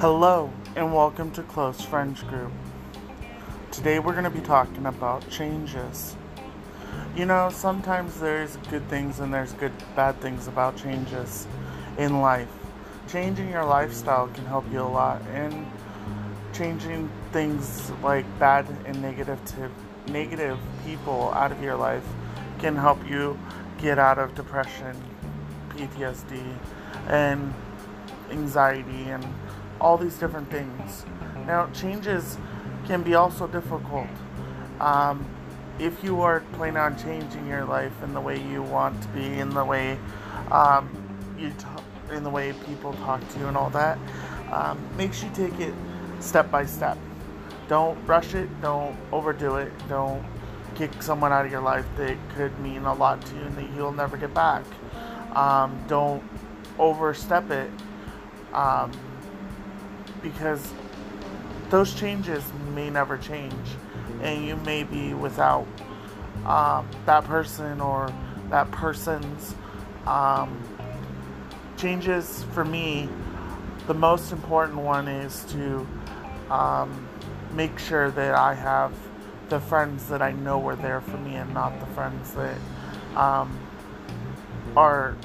Hello, and welcome to Close Friends Group. Today we're going to be talking about changes. You know, sometimes there's good things and there's good bad things about changes in life. Changing your lifestyle can help you a lot, and changing things like bad and negative to negative people out of your life can help you get out of depression, PTSD, and anxiety and all these different things. Now, changes can be also difficult. Um, if you are planning on changing your life in the way you want to be, in the way um, you talk, in the way people talk to you, and all that, um, make sure you take it step by step. Don't rush it. Don't overdo it. Don't kick someone out of your life that could mean a lot to you and that you'll never get back. Um, don't overstep it um, because those changes may never change, and you may be without um, that person or that person's um, changes. For me, the most important one is to um, make sure that I have the friends that I know are there for me, and not the friends that um, are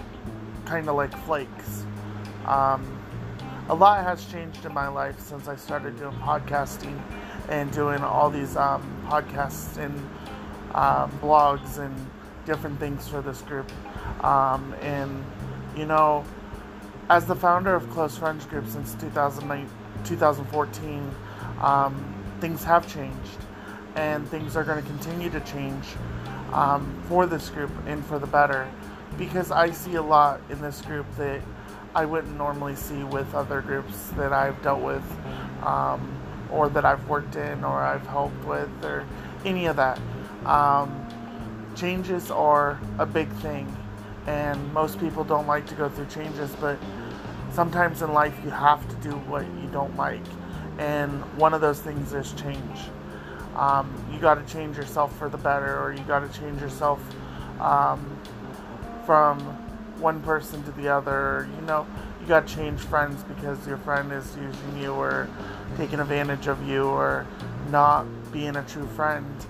kind of like flakes. Um, a lot has changed in my life since I started doing podcasting and doing all these um, podcasts and um, blogs and different things for this group. Um, and, you know, as the founder of Close Friends Group since 2014, um, things have changed and things are going to continue to change for this group and for the better because I see a lot in this group that I wouldn't normally see with other groups that I've dealt with, um, or that I've worked in, or I've helped with, or any of that. Um, changes are a big thing, and most people don't like to go through changes, but sometimes in life you have to do what you don't like, and one of those things is change. Um, you got to change yourself for the better, or you got to change yourself um, from one person to the other. You know, you got to change friends because your friend is using you or taking advantage of you or not being a true friend.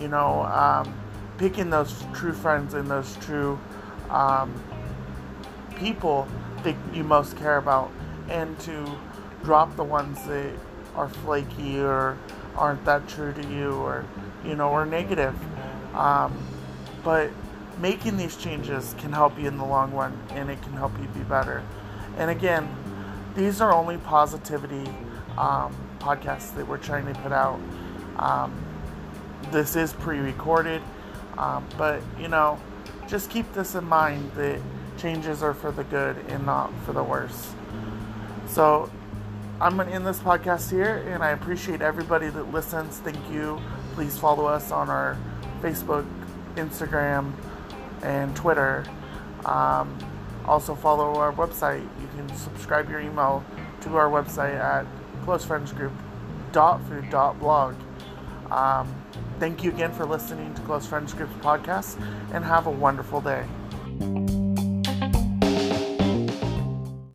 You know, um, picking those true friends and those true um, people that you most care about and to drop the ones that are flaky or aren't that true to you or you know or negative um, but making these changes can help you in the long run and it can help you be better. And again, these are only positivity um, podcasts that we're trying to put out. Um, this is pre recorded, um, but you know, just keep this in mind that changes are for the good and not for the worse. So, I'm going to end this podcast here, and I appreciate everybody that listens. Thank you. Please follow us on our Facebook, Instagram, and Twitter. Um, also, follow our website. You can subscribe your email to our website at closefriendsgroup.food.blog. Um, thank you again for listening to Close Friends Group's podcast and have a wonderful day.